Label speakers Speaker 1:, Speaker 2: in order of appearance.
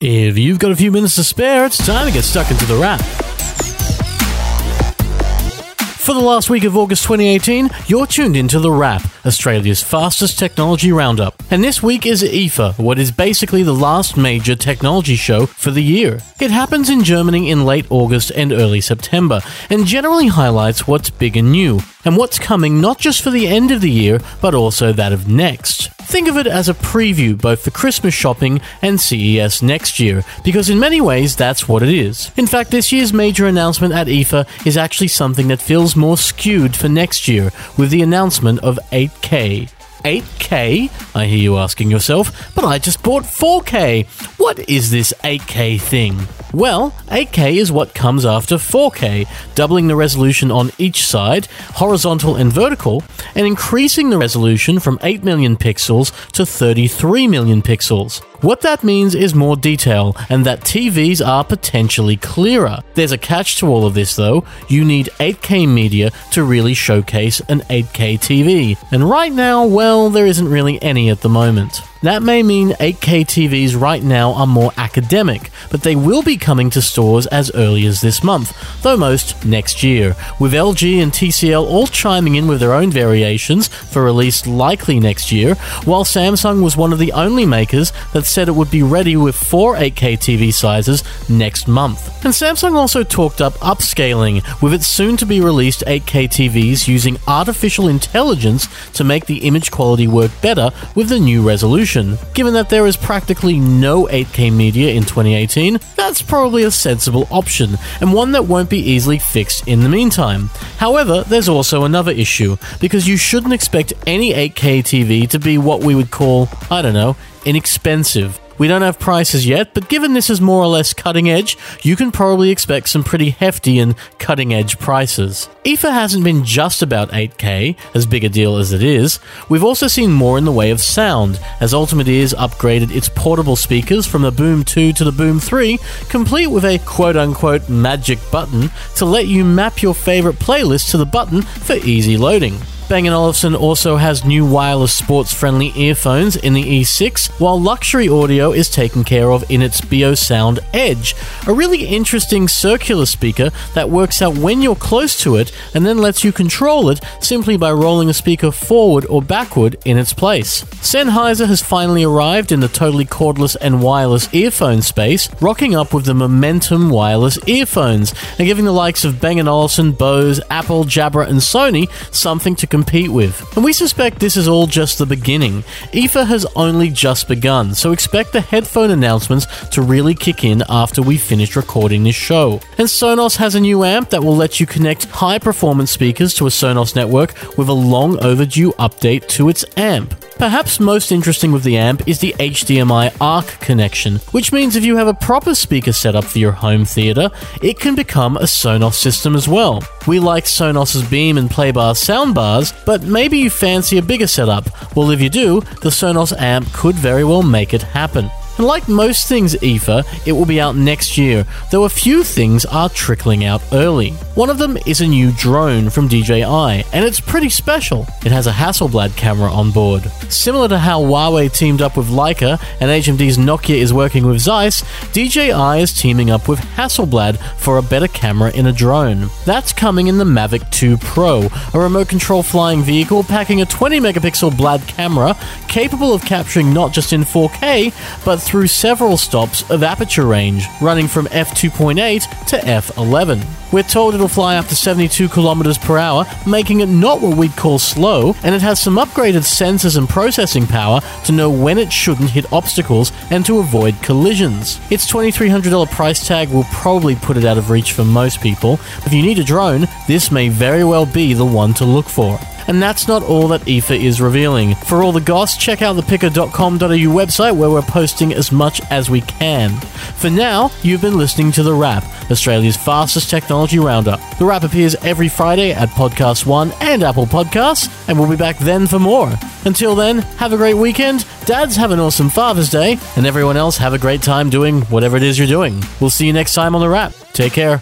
Speaker 1: If you've got a few minutes to spare, it's time to get stuck into the wrap. For the last week of August 2018, you're tuned into The Wrap, Australia's fastest technology roundup. And this week is IFA, what is basically the last major technology show for the year. It happens in Germany in late August and early September, and generally highlights what's big and new, and what's coming not just for the end of the year, but also that of next. Think of it as a preview both for Christmas shopping and CES next year, because in many ways that's what it is. In fact, this year's major announcement at IFA is actually something that feels more skewed for next year, with the announcement of 8K. 8K? I hear you asking yourself, but I just bought 4K. What is this 8K thing? Well, 8K is what comes after 4K, doubling the resolution on each side, horizontal and vertical, and increasing the resolution from 8 million pixels to 33 million pixels. What that means is more detail, and that TVs are potentially clearer. There's a catch to all of this though, you need 8K media to really showcase an 8K TV, and right now, well, there isn't really any at the moment. That may mean 8K TVs right now are more academic, but they will be coming to stores as early as this month, though most next year, with LG and TCL all chiming in with their own variations for release likely next year, while Samsung was one of the only makers that said it would be ready with four 8K TV sizes next month. And Samsung also talked up upscaling with its soon to be released 8K TVs using artificial intelligence to make the image quality work better with the new resolution. Given that there is practically no 8K media in 2018, that's probably a sensible option, and one that won't be easily fixed in the meantime. However, there's also another issue, because you shouldn't expect any 8K TV to be what we would call, I don't know, inexpensive. We don't have prices yet, but given this is more or less cutting edge, you can probably expect some pretty hefty and cutting edge prices. IFA hasn't been just about 8K, as big a deal as it is. We've also seen more in the way of sound, as Ultimate Ears upgraded its portable speakers from the Boom 2 to the Boom 3, complete with a quote unquote magic button to let you map your favorite playlist to the button for easy loading. Bang & Olufsen also has new wireless sports-friendly earphones in the E6, while Luxury Audio is taken care of in its BeoSound Edge, a really interesting circular speaker that works out when you're close to it and then lets you control it simply by rolling a speaker forward or backward in its place. Sennheiser has finally arrived in the totally cordless and wireless earphone space, rocking up with the Momentum wireless earphones and giving the likes of Bang & Olufsen, Bose, Apple, Jabra and Sony something to compete with. And we suspect this is all just the beginning. IFA has only just begun, so expect the headphone announcements to really kick in after we finish recording this show. And Sonos has a new amp that will let you connect high performance speakers to a Sonos network with a long overdue update to its amp. Perhaps most interesting with the amp is the HDMI ARC connection, which means if you have a proper speaker setup for your home theater, it can become a Sonos system as well. We like Sonos's Beam and Playbar soundbars, but maybe you fancy a bigger setup. Well, if you do, the Sonos amp could very well make it happen. And like most things IFA, it will be out next year, though a few things are trickling out early. One of them is a new drone from DJI, and it's pretty special. It has a Hasselblad camera on board. Similar to how Huawei teamed up with Leica and HMD's Nokia is working with Zeiss, DJI is teaming up with Hasselblad for a better camera in a drone. That's coming in the Mavic 2 Pro, a remote control flying vehicle packing a 20 megapixel Blad camera capable of capturing not just in 4K, but through several stops of aperture range, running from f2.8 to f11. We're told it'll fly up to 72 kilometers per hour, making it not what we'd call slow, and it has some upgraded sensors and processing power to know when it shouldn't hit obstacles and to avoid collisions. Its $2,300 price tag will probably put it out of reach for most people. But if you need a drone, this may very well be the one to look for. And that's not all that IFA is revealing. For all the goss, check out the pickr.com.au website where we're posting as much as we can. For now, you've been listening to The Wrap, Australia's fastest technology roundup. The Wrap appears every Friday at Podcast One and Apple Podcasts, and we'll be back then for more. Until then, have a great weekend, dads have an awesome Father's Day, and everyone else have a great time doing whatever it is you're doing. We'll see you next time on The Wrap. Take care.